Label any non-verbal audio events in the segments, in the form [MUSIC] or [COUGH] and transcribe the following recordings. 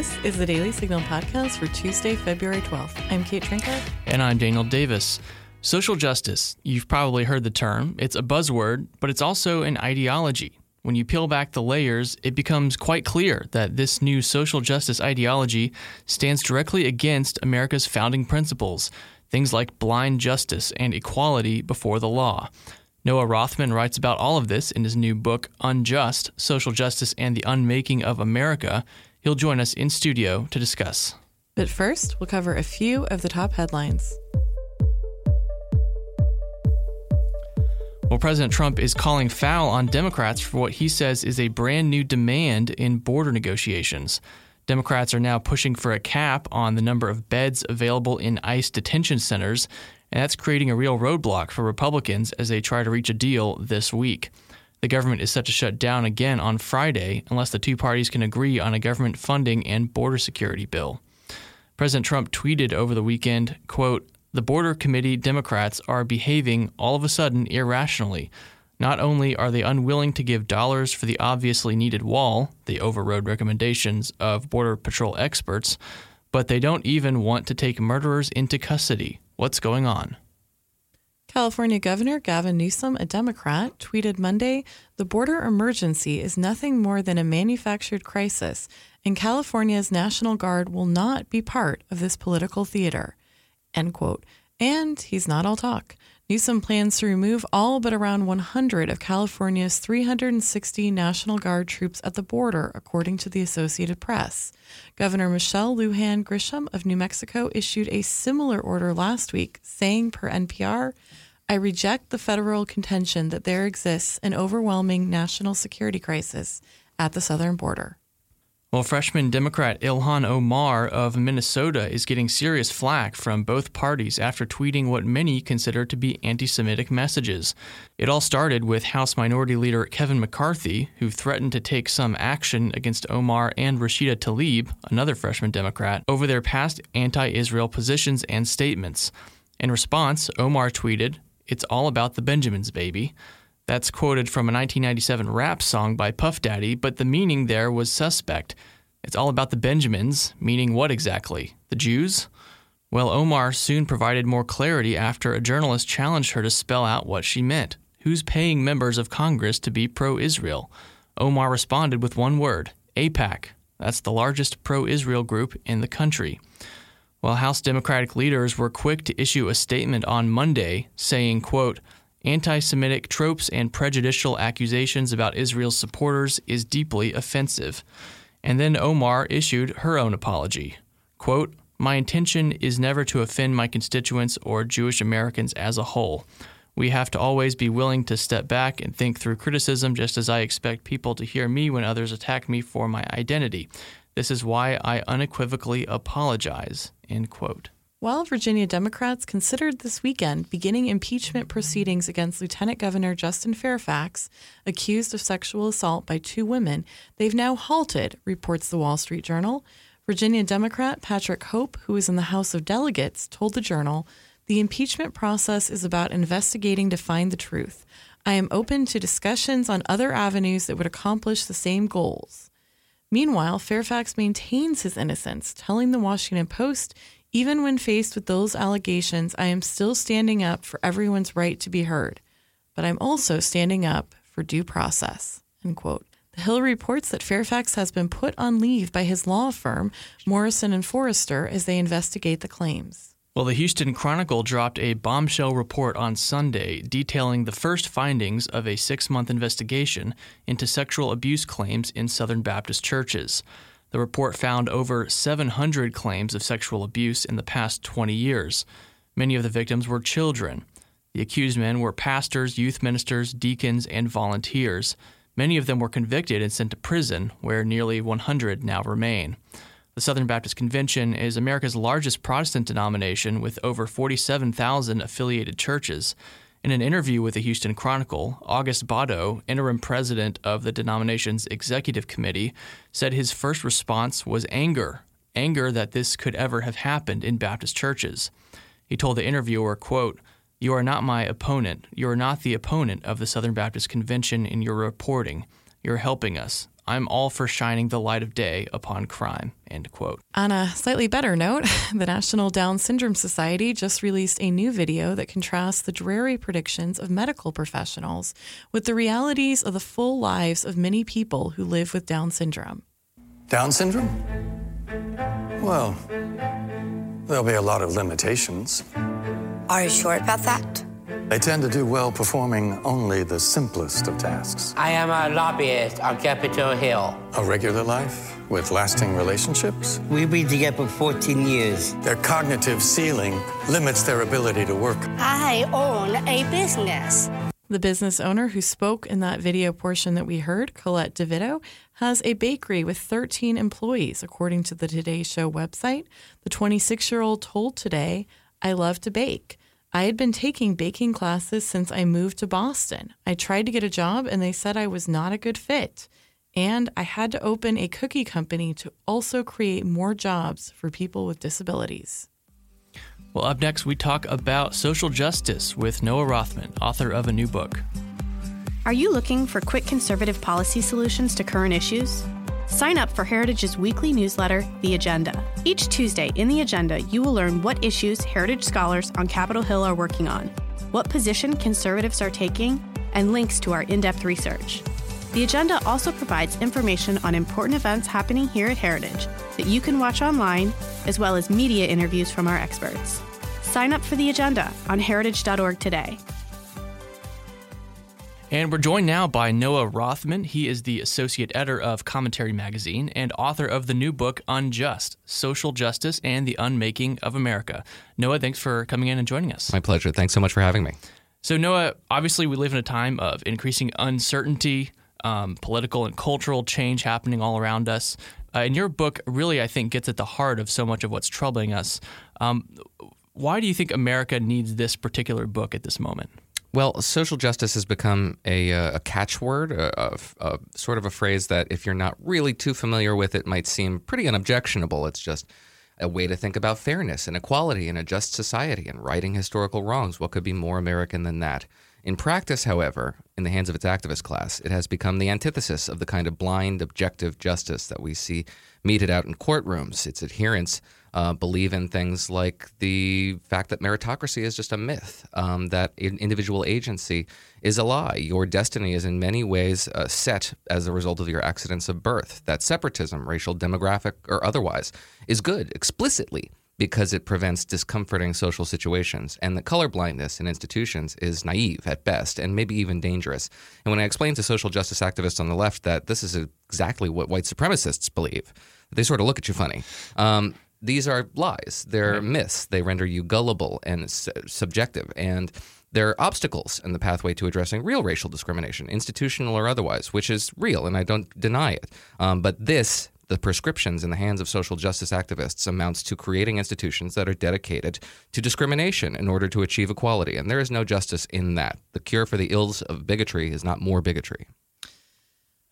This is the Daily Signal podcast for Tuesday, February 12th. I'm Kate Trinko. And I'm Daniel Davis. Social justice, you've probably heard the term. It's a buzzword, but it's also an ideology. When you peel back the layers, it becomes quite clear that this new social justice ideology stands directly against America's founding principles, things like blind justice and equality before the law. Noah Rothman writes about all of this in his new book, Unjust Social Justice and the Unmaking of America. He'll join us in studio to discuss. But first, we'll cover a few of the top headlines. Well, President Trump is calling foul on Democrats for what he says is a brand new demand in border negotiations. Democrats are now pushing for a cap on the number of beds available in ICE detention centers and that's creating a real roadblock for Republicans as they try to reach a deal this week. The government is set to shut down again on Friday unless the two parties can agree on a government funding and border security bill. President Trump tweeted over the weekend, quote, "The border committee Democrats are behaving all of a sudden irrationally. Not only are they unwilling to give dollars for the obviously needed wall, they overrode recommendations of border patrol experts, but they don't even want to take murderers into custody. What's going on? California Governor Gavin Newsom, a Democrat, tweeted Monday The border emergency is nothing more than a manufactured crisis, and California's National Guard will not be part of this political theater. End quote. And he's not all talk. Newsom plans to remove all but around 100 of California's 360 National Guard troops at the border, according to the Associated Press. Governor Michelle Lujan Grisham of New Mexico issued a similar order last week, saying per NPR, I reject the federal contention that there exists an overwhelming national security crisis at the southern border. Well, freshman Democrat Ilhan Omar of Minnesota is getting serious flack from both parties after tweeting what many consider to be anti Semitic messages. It all started with House Minority Leader Kevin McCarthy, who threatened to take some action against Omar and Rashida Tlaib, another freshman Democrat, over their past anti Israel positions and statements. In response, Omar tweeted, It's all about the Benjamins, baby. That's quoted from a 1997 rap song by Puff Daddy, but the meaning there was suspect. It's all about the Benjamins, meaning what exactly? The Jews? Well, Omar soon provided more clarity after a journalist challenged her to spell out what she meant. Who's paying members of Congress to be pro Israel? Omar responded with one word AIPAC. That's the largest pro Israel group in the country. While House Democratic leaders were quick to issue a statement on Monday saying, quote, Anti Semitic tropes and prejudicial accusations about Israel's supporters is deeply offensive. And then Omar issued her own apology. Quote, My intention is never to offend my constituents or Jewish Americans as a whole. We have to always be willing to step back and think through criticism, just as I expect people to hear me when others attack me for my identity. This is why I unequivocally apologize. End quote. While Virginia Democrats considered this weekend beginning impeachment proceedings against Lieutenant Governor Justin Fairfax, accused of sexual assault by two women, they've now halted, reports the Wall Street Journal. Virginia Democrat Patrick Hope, who is in the House of Delegates, told the Journal The impeachment process is about investigating to find the truth. I am open to discussions on other avenues that would accomplish the same goals. Meanwhile, Fairfax maintains his innocence, telling the Washington Post even when faced with those allegations, I am still standing up for everyone's right to be heard, but I'm also standing up for due process. End quote. The Hill reports that Fairfax has been put on leave by his law firm, Morrison and Foerster, as they investigate the claims. Well, the Houston Chronicle dropped a bombshell report on Sunday detailing the first findings of a six month investigation into sexual abuse claims in Southern Baptist churches. The report found over 700 claims of sexual abuse in the past 20 years. Many of the victims were children. The accused men were pastors, youth ministers, deacons, and volunteers. Many of them were convicted and sent to prison, where nearly 100 now remain. The Southern Baptist Convention is America's largest Protestant denomination with over 47,000 affiliated churches. In an interview with the Houston Chronicle, August Boto, interim president of the denomination's executive committee, said his first response was anger, anger that this could ever have happened in Baptist churches. He told the interviewer, quote, "You are not my opponent. You are not the opponent of the Southern Baptist Convention in your reporting. You're helping us. I'm all for shining the light of day upon crime. End quote. On a slightly better note, [LAUGHS] the National Down Syndrome Society just released a new video that contrasts the dreary predictions of medical professionals with the realities of the full lives of many people who live with Down syndrome. Down syndrome? Well, there'll be a lot of limitations. Are you sure about that? They tend to do well performing only the simplest of tasks. I am a lobbyist on Capitol Hill. A regular life with lasting relationships. We've been together for 14 years. Their cognitive ceiling limits their ability to work. I own a business. The business owner who spoke in that video portion that we heard, Collette Divitto, has a bakery with 13 employees, according to the Today Show website. The 26 year old told Today, I love to bake. I had been taking baking classes since I moved to Boston. I tried to get a job and they said I was not a good fit. And I had to open a cookie company to also create more jobs for people with disabilities. Well, up next, we talk about social justice with Noah Rothman, author of a new book. Are you looking for quick conservative policy solutions to current issues? Sign up for Heritage's weekly newsletter, The Agenda. Each Tuesday in The Agenda, you will learn what issues Heritage scholars on Capitol Hill are working on, what position conservatives are taking, and links to our in depth research. The Agenda also provides information on important events happening here at Heritage that you can watch online, as well as media interviews from our experts. Sign up for The Agenda on heritage.org today. And we're joined now by Noah Rothman. He is the associate editor of Commentary Magazine and author of the new book, Unjust Social Justice and the Unmaking of America. Noah, thanks for coming in and joining us. My pleasure. Thanks so much for having me. So, Noah, obviously, we live in a time of increasing uncertainty, um, political and cultural change happening all around us. Uh, and your book really, I think, gets at the heart of so much of what's troubling us. Um, why do you think America needs this particular book at this moment? Well, social justice has become a, uh, a catchword, a, a, sort of a phrase that, if you're not really too familiar with it, might seem pretty unobjectionable. It's just a way to think about fairness and equality in a just society and righting historical wrongs. What could be more American than that? In practice, however, in the hands of its activist class, it has become the antithesis of the kind of blind, objective justice that we see meted out in courtrooms. Its adherents uh, believe in things like the fact that meritocracy is just a myth, um, that individual agency is a lie. Your destiny is in many ways uh, set as a result of your accidents of birth, that separatism, racial, demographic, or otherwise, is good explicitly because it prevents discomforting social situations, and that colorblindness in institutions is naive at best and maybe even dangerous. And when I explain to social justice activists on the left that this is exactly what white supremacists believe, they sort of look at you funny. Um, these are lies. They're right. myths. They render you gullible and su- subjective. And they're obstacles in the pathway to addressing real racial discrimination, institutional or otherwise, which is real, and I don't deny it. Um, but this the prescriptions in the hands of social justice activists amounts to creating institutions that are dedicated to discrimination in order to achieve equality. And there is no justice in that. The cure for the ills of bigotry is not more bigotry.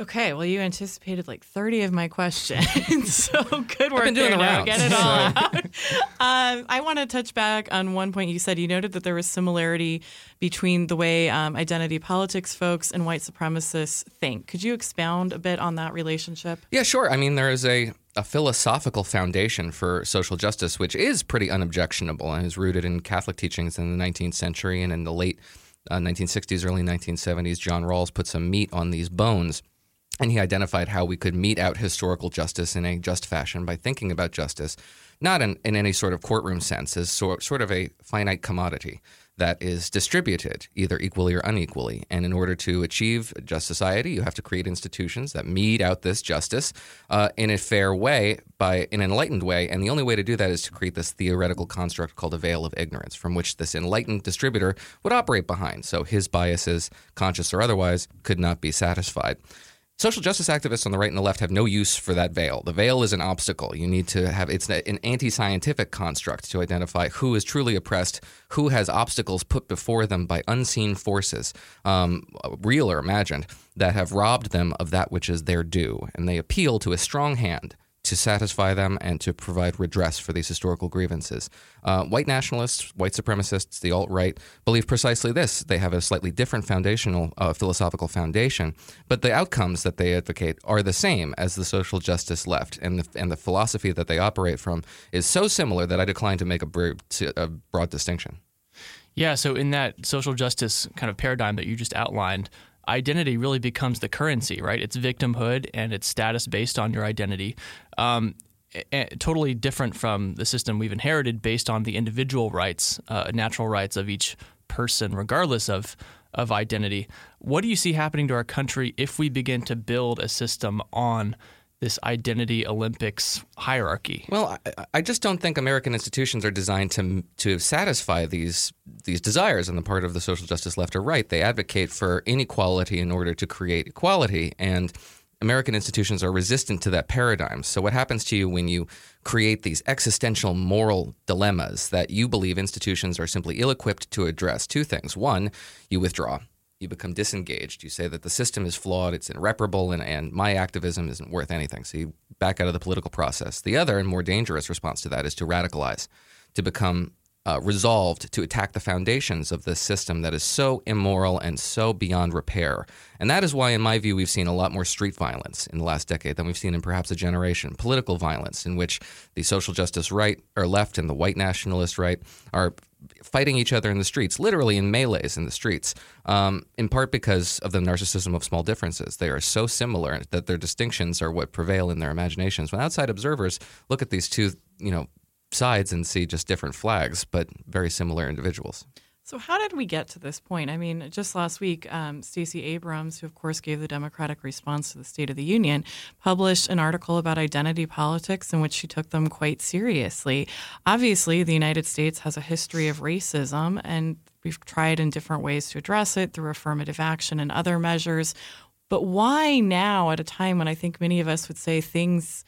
Okay, well, you anticipated like 30 of my questions. [LAUGHS] so good work. I've been doing there the now. Get it all out. [LAUGHS] um, I want to touch back on one point you said. You noted that there was similarity between the way um, identity politics folks and white supremacists think. Could you expound a bit on that relationship? Yeah, sure. I mean, there is a a philosophical foundation for social justice, which is pretty unobjectionable and is rooted in Catholic teachings in the 19th century and in the late uh, 1960s, early 1970s. John Rawls put some meat on these bones and he identified how we could mete out historical justice in a just fashion by thinking about justice, not in, in any sort of courtroom sense, as so, sort of a finite commodity that is distributed either equally or unequally. And in order to achieve a just society, you have to create institutions that mete out this justice uh, in a fair way, by an enlightened way. And the only way to do that is to create this theoretical construct called a veil of ignorance, from which this enlightened distributor would operate behind. So his biases, conscious or otherwise, could not be satisfied. Social justice activists on the right and the left have no use for that veil. The veil is an obstacle. You need to have it's an anti-scientific construct to identify who is truly oppressed, who has obstacles put before them by unseen forces, um, real or imagined, that have robbed them of that which is their due, and they appeal to a strong hand to satisfy them and to provide redress for these historical grievances. Uh, white nationalists, white supremacists, the alt right believe precisely this. They have a slightly different foundational uh, philosophical foundation, but the outcomes that they advocate are the same as the social justice left, and the and the philosophy that they operate from is so similar that I decline to make a, br- a broad distinction. Yeah, so in that social justice kind of paradigm that you just outlined, identity really becomes the currency, right? It's victimhood and it's status based on your identity. Um, totally different from the system we've inherited based on the individual rights, uh, natural rights of each person, regardless of of identity. What do you see happening to our country if we begin to build a system on this identity Olympics hierarchy? Well, I, I, just don't think American institutions are designed to to satisfy these these desires on the part of the social justice left or right. They advocate for inequality in order to create equality, and American institutions are resistant to that paradigm. So, what happens to you when you create these existential moral dilemmas that you believe institutions are simply ill equipped to address? Two things. One, you withdraw you become disengaged. You say that the system is flawed, it's irreparable, and, and my activism isn't worth anything. So you back out of the political process. The other and more dangerous response to that is to radicalize, to become uh, resolved to attack the foundations of this system that is so immoral and so beyond repair. And that is why, in my view, we've seen a lot more street violence in the last decade than we've seen in perhaps a generation. Political violence, in which the social justice right or left and the white nationalist right are fighting each other in the streets, literally in melees in the streets, um, in part because of the narcissism of small differences. They are so similar that their distinctions are what prevail in their imaginations. When outside observers look at these two, you know, sides and see just different flags, but very similar individuals. So, how did we get to this point? I mean, just last week, um, Stacey Abrams, who of course gave the Democratic response to the State of the Union, published an article about identity politics in which she took them quite seriously. Obviously, the United States has a history of racism, and we've tried in different ways to address it through affirmative action and other measures. But why now, at a time when I think many of us would say things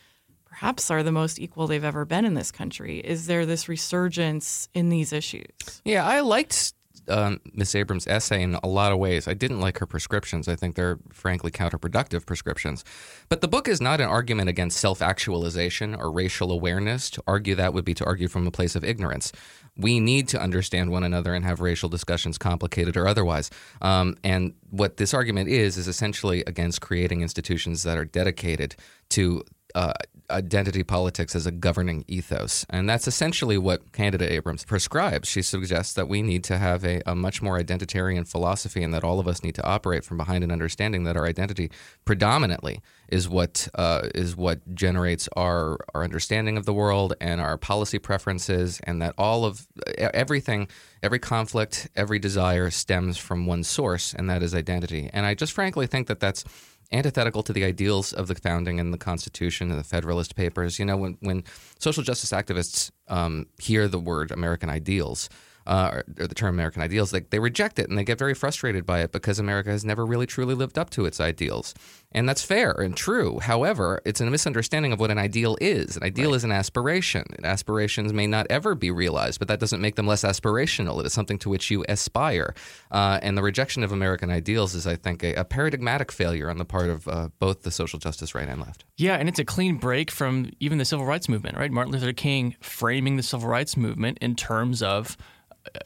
perhaps are the most equal they've ever been in this country. Is there this resurgence in these issues? Yeah, I liked um, Miss Abrams' essay in a lot of ways. I didn't like her prescriptions. I think they're frankly counterproductive prescriptions. But the book is not an argument against self actualization or racial awareness. To argue that would be to argue from a place of ignorance. We need to understand one another and have racial discussions, complicated or otherwise. Um, and what this argument is, is essentially against creating institutions that are dedicated to uh, identity politics as a governing ethos. And that's essentially what candidate Abrams prescribes. She suggests that we need to have a, a, much more identitarian philosophy and that all of us need to operate from behind an understanding that our identity predominantly is what uh, is what generates our, our understanding of the world and our policy preferences, and that all of everything, every conflict, every desire stems from one source, and that is identity. And I just frankly think that that's antithetical to the ideals of the founding and the Constitution and the Federalist Papers. You know, when, when social justice activists um, hear the word American ideals, uh, or, the term American ideals, they, they reject it and they get very frustrated by it because America has never really truly lived up to its ideals. And that's fair and true. However, it's a misunderstanding of what an ideal is. An ideal right. is an aspiration. And aspirations may not ever be realized, but that doesn't make them less aspirational. It is something to which you aspire. Uh, and the rejection of American ideals is, I think, a, a paradigmatic failure on the part of uh, both the social justice right and left. Yeah, and it's a clean break from even the civil rights movement, right? Martin Luther King framing the civil rights movement in terms of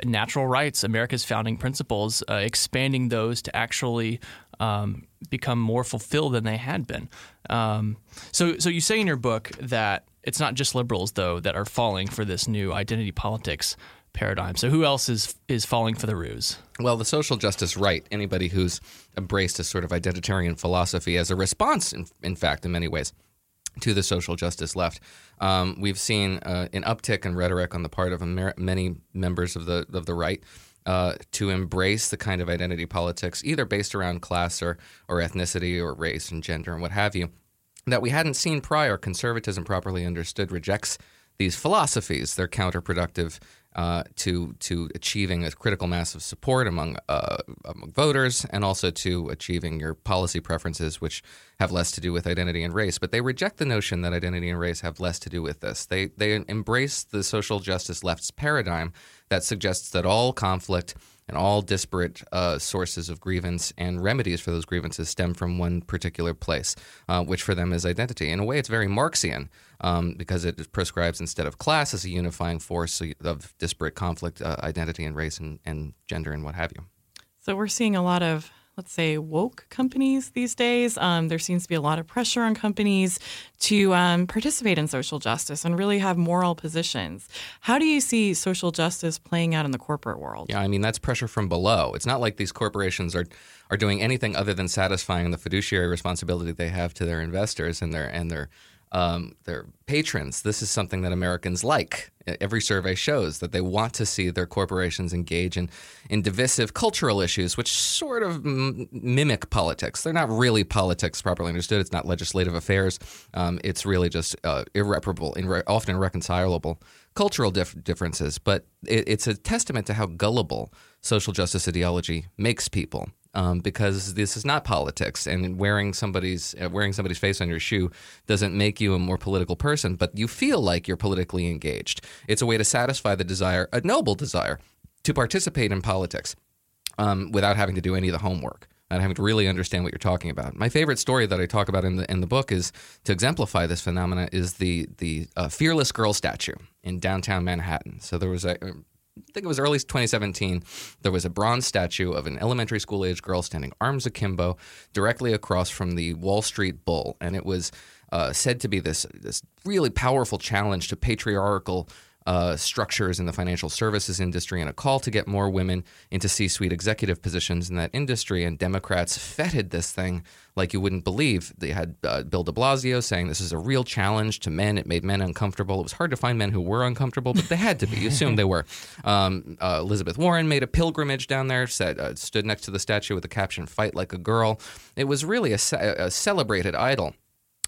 natural rights, America's founding principles, uh, expanding those to actually um, become more fulfilled than they had been. Um, so, so you say in your book that it's not just liberals though that are falling for this new identity politics paradigm. So, who else is is falling for the ruse? Well, the social justice right. Anybody who's embraced a sort of identitarian philosophy as a response, in, in fact, in many ways, to the social justice left. Um, we've seen uh, an uptick in rhetoric on the part of Amer- many members of the of the right uh, to embrace the kind of identity politics, either based around class or or ethnicity or race and gender and what have you, that we hadn't seen prior. Conservatism, properly understood, rejects these philosophies. They're counterproductive uh, to to achieving a critical mass of support among uh, among voters, and also to achieving your policy preferences, which have less to do with identity and race. But they reject the notion that identity and race have less to do with this. They they embrace the social justice left's paradigm that suggests that all conflict and all disparate uh, sources of grievance and remedies for those grievances stem from one particular place, uh, which for them is identity. In a way, it's very Marxian um, because it prescribes instead of class as a unifying force of disparate conflict, uh, identity, and race and, and gender and what have you. So we're seeing a lot of let's say, woke companies these days. Um, there seems to be a lot of pressure on companies to um, participate in social justice and really have moral positions. How do you see social justice playing out in the corporate world? Yeah, I mean, that's pressure from below. It's not like these corporations are, are doing anything other than satisfying the fiduciary responsibility they have to their investors and their and their um, their patrons. This is something that Americans like. Every survey shows that they want to see their corporations engage in, in divisive cultural issues, which sort of m- mimic politics. They're not really politics properly understood. It's not legislative affairs. Um, it's really just uh, irreparable, irre- often irreconcilable cultural dif- differences. But it, it's a testament to how gullible social justice ideology makes people um, because this is not politics, and wearing somebody's uh, wearing somebody's face on your shoe doesn't make you a more political person, but you feel like you're politically engaged. It's a way to satisfy the desire, a noble desire, to participate in politics um, without having to do any of the homework and having to really understand what you're talking about. My favorite story that I talk about in the in the book is to exemplify this phenomena is the the uh, fearless girl statue in downtown Manhattan. So there was a I think it was early 2017, there was a bronze statue of an elementary school age girl standing arms akimbo directly across from the Wall Street Bull. And it was uh, said to be this, this really powerful challenge to patriarchal uh, structures in the financial services industry and a call to get more women into C suite executive positions in that industry. And Democrats feted this thing like you wouldn't believe. They had uh, Bill de Blasio saying this is a real challenge to men. It made men uncomfortable. It was hard to find men who were uncomfortable, but they had to be. You assumed they were. Um, uh, Elizabeth Warren made a pilgrimage down there, said, uh, stood next to the statue with the caption, Fight Like a Girl. It was really a, a celebrated idol.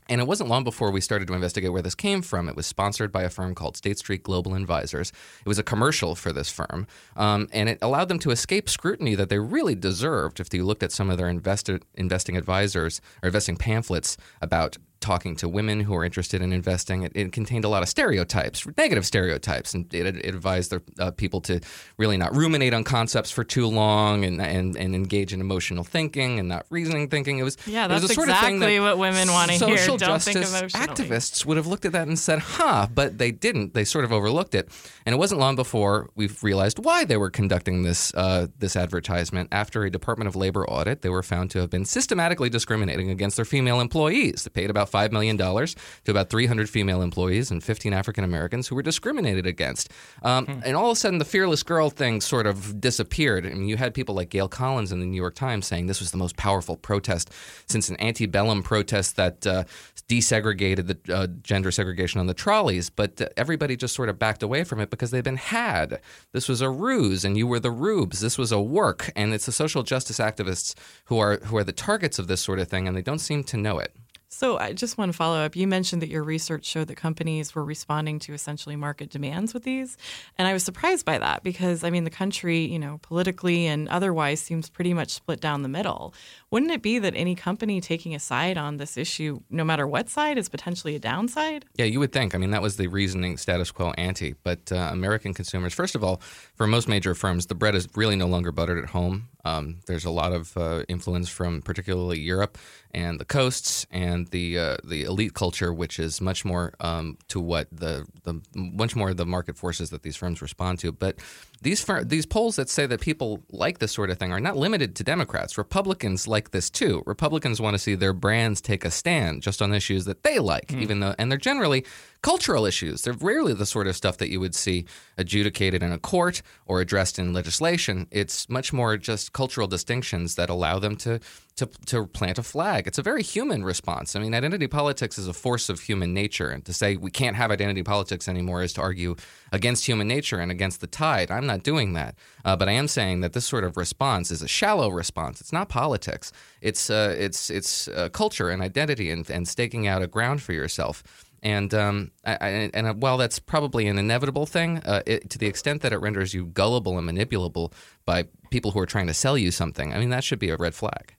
And it wasn't long before we started to investigate where this came from. It was sponsored by a firm called State Street Global Advisors. It was a commercial for this firm, um, and it allowed them to escape scrutiny that they really deserved if you looked at some of their investing advisors or investing pamphlets about talking to women who are interested in investing. It, it contained a lot of stereotypes, negative stereotypes, and it, it advised the, uh, people to really not ruminate on concepts for too long and, and, and engage in emotional thinking and not reasoning thinking. It was yeah, that's it was exactly sort of thing that what women want to hear. Social justice activists would have looked at that and said, "Huh," but they didn't. They sort of overlooked it, and it wasn't long before we realized why they were conducting this uh, this advertisement. After a Department of Labor audit, they were found to have been systematically discriminating against their female employees. They paid about $5 million to about 300 female employees and 15 African Americans who were discriminated against. Um, hmm. And all of a sudden, the fearless girl thing sort of disappeared. I mean, you had people like Gail Collins in the New York Times saying this was the most powerful protest since an antebellum protest that uh, desegregated the uh, gender segregation on the trolleys. But uh, everybody just sort of backed away from it because they've been had. This was a ruse, and you were the rubes. This was a work, and it's the social justice activists who are who are the targets of this sort of thing, and they don't seem to know it. So, I just want to follow up. You mentioned that your research showed that companies were responding to essentially market demands with these. And I was surprised by that because, I mean, the country, you know, politically and otherwise seems pretty much split down the middle. Wouldn't it be that any company taking a side on this issue, no matter what side, is potentially a downside? Yeah, you would think. I mean, that was the reasoning status quo ante. But uh, American consumers, first of all, for most major firms, the bread is really no longer buttered at home. Um, there's a lot of uh, influence from particularly Europe and the coasts and the uh, the elite culture, which is much more um, to what the the much more the market forces that these firms respond to. But these fir- these polls that say that people like this sort of thing are not limited to Democrats. Republicans like this too. Republicans want to see their brands take a stand just on issues that they like, mm. even though and they're generally cultural issues. They're rarely the sort of stuff that you would see adjudicated in a court or addressed in legislation. It's much more just cultural distinctions that allow them to to, to plant a flag. It's a very human response. I mean, identity politics is a force of human nature, and to say we can't have identity politics anymore is to argue against human nature and against the tide. I'm not doing that, uh, but I am saying that this sort of response is a shallow response. It's not politics. It's uh, it's it's uh, culture and identity and, and staking out a ground for yourself. And um, I, and while that's probably an inevitable thing, uh, it, to the extent that it renders you gullible and manipulable by people who are trying to sell you something, I mean that should be a red flag.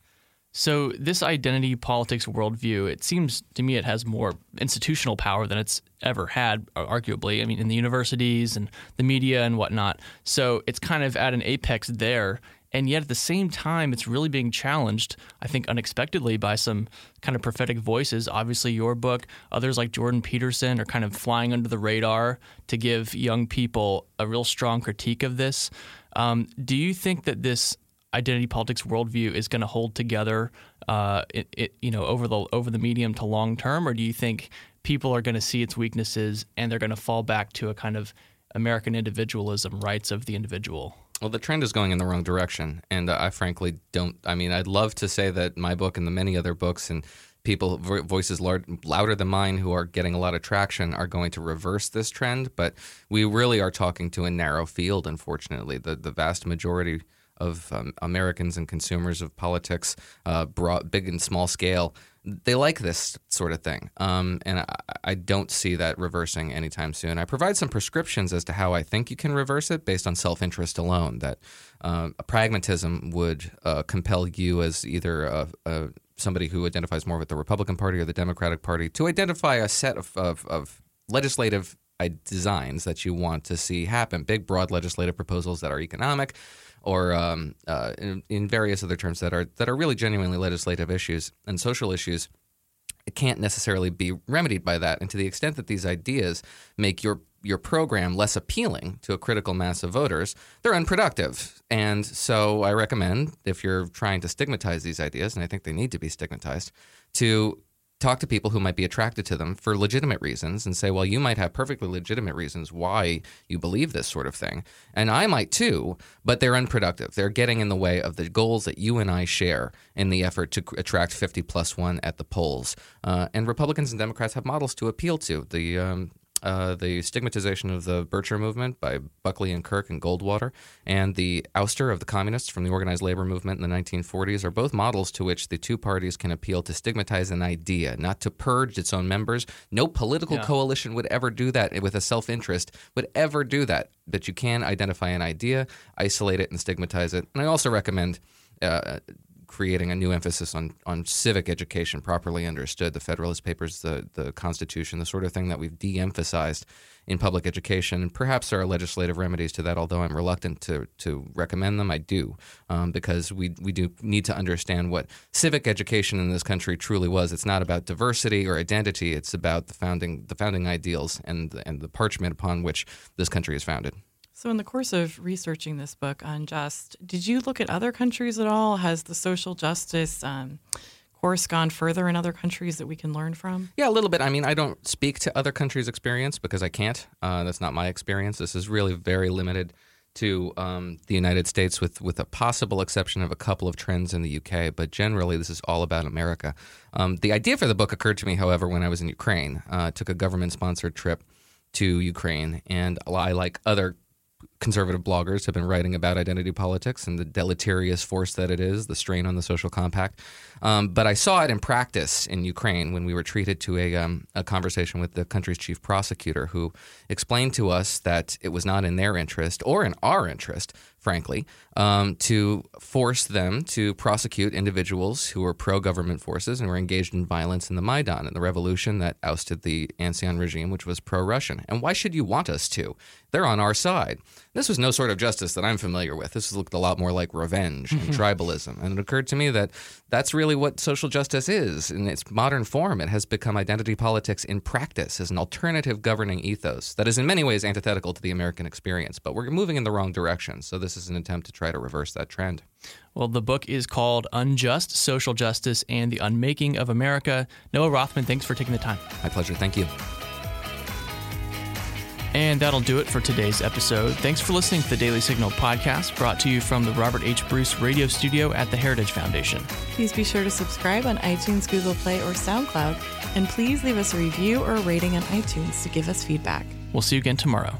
So this identity politics worldview, it seems to me it has more institutional power than it's ever had, arguably. I mean, in the universities and the media and whatnot. So it's kind of at an apex there. And yet at the same time, it's really being challenged, I think, unexpectedly by some kind of prophetic voices. Obviously, your book, others like Jordan Peterson are kind of flying under the radar to give young people a real strong critique of this. Um, do you think that this identity politics worldview is going to hold together, uh, it, it, you know, over the over the medium to long term, or do you think people are going to see its weaknesses and they're going to fall back to a kind of American individualism, rights of the individual? Well, the trend is going in the wrong direction, and I frankly don't. I mean, I'd love to say that my book and the many other books and people voices louder than mine who are getting a lot of traction are going to reverse this trend, but we really are talking to a narrow field. Unfortunately, the the vast majority of um, Americans and consumers of politics, uh, broad, big and small scale, they like this sort of thing. Um, and I, I, don't see that reversing anytime soon. I provide some prescriptions as to how I think you can reverse it based on self interest alone, that uh, pragmatism would uh, compel you as either a, a, somebody who identifies more with the Republican Party or the Democratic Party to identify a set of, of, of legislative designs that you want to see happen, big, broad legislative proposals that are economic or um, uh, in, in, various other terms that are that are really genuinely legislative issues and social issues. It can't necessarily be remedied by that, and to the extent that these ideas make your your program less appealing to a critical mass of voters, they're unproductive. And so I recommend, if you're trying to stigmatize these ideas, and I think they need to be stigmatized, to talk to people who might be attracted to them for legitimate reasons and say, well, you might have perfectly legitimate reasons why you believe this sort of thing. And I might too, but they're unproductive. They're getting in the way of the goals that you and I share in the effort to attract 50 plus one at the polls. Uh, and Republicans and Democrats have models to appeal to. The um, uh, the stigmatization of the Bircher movement by Buckley and Kirk and Goldwater, and the ouster of the communists from the organized labor movement in the 1940s are both models to which the two parties can appeal to stigmatize an idea, not to purge its own members. No political yeah. coalition would ever do that with a self interest, would ever do that. But you can identify an idea, isolate it, and stigmatize it. And I also recommend. Uh, creating a new emphasis on on civic education, properly understood, the Federalist Papers, the the Constitution, the sort of thing that we've de-emphasized in public education. And perhaps there are legislative remedies to that, although I'm reluctant to to recommend them. I do um, because we we do need to understand what civic education in this country truly was. It's not about diversity or identity. It's about the founding the founding ideals and and the parchment upon which this country is founded. So, in the course of researching this book Unjust, did you look at other countries at all? Has the social justice um, course gone further in other countries that we can learn from? Yeah, a little bit. I mean, I don't speak to other countries' experience because I can't. Uh, that's not my experience. This is really very limited to um, the United States, with with a possible exception of a couple of trends in the UK. But generally, this is all about America. Um, the idea for the book occurred to me, however, when I was in Ukraine. Uh, I took a government-sponsored trip to Ukraine, and I, like other conservative bloggers have been writing about identity politics and the deleterious force that it is, the strain on the social compact. Um, but I saw it in practice in Ukraine when we were treated to a, um, a conversation with the country's chief prosecutor, who explained to us that it was not in their interest or in our interest frankly, um, to force them to prosecute individuals who were pro government forces and were engaged in violence in the Maidan and the revolution that ousted the Ancien regime, which was pro Russian. And why should you want us to? They're on our side. This was no sort of justice that I'm familiar with. This looked a lot more like revenge and tribalism. And it occurred to me that that's really what social justice is in its modern form. It has become identity politics in practice as an alternative governing ethos that is in many ways antithetical to the American experience. But we're moving in the wrong direction. So this is an attempt to try to reverse that trend. Well, the book is called Unjust Social Justice and the Unmaking of America. Noah Rothman, thanks for taking the time. My pleasure. Thank you. And that'll do it for today's episode. Thanks for listening to the Daily Signal podcast, brought to you from the Robert H. Bruce radio studio at the Heritage Foundation. Please be sure to subscribe on iTunes, Google Play, or SoundCloud, and please leave us a review or a rating on iTunes to give us feedback. We'll see you again tomorrow.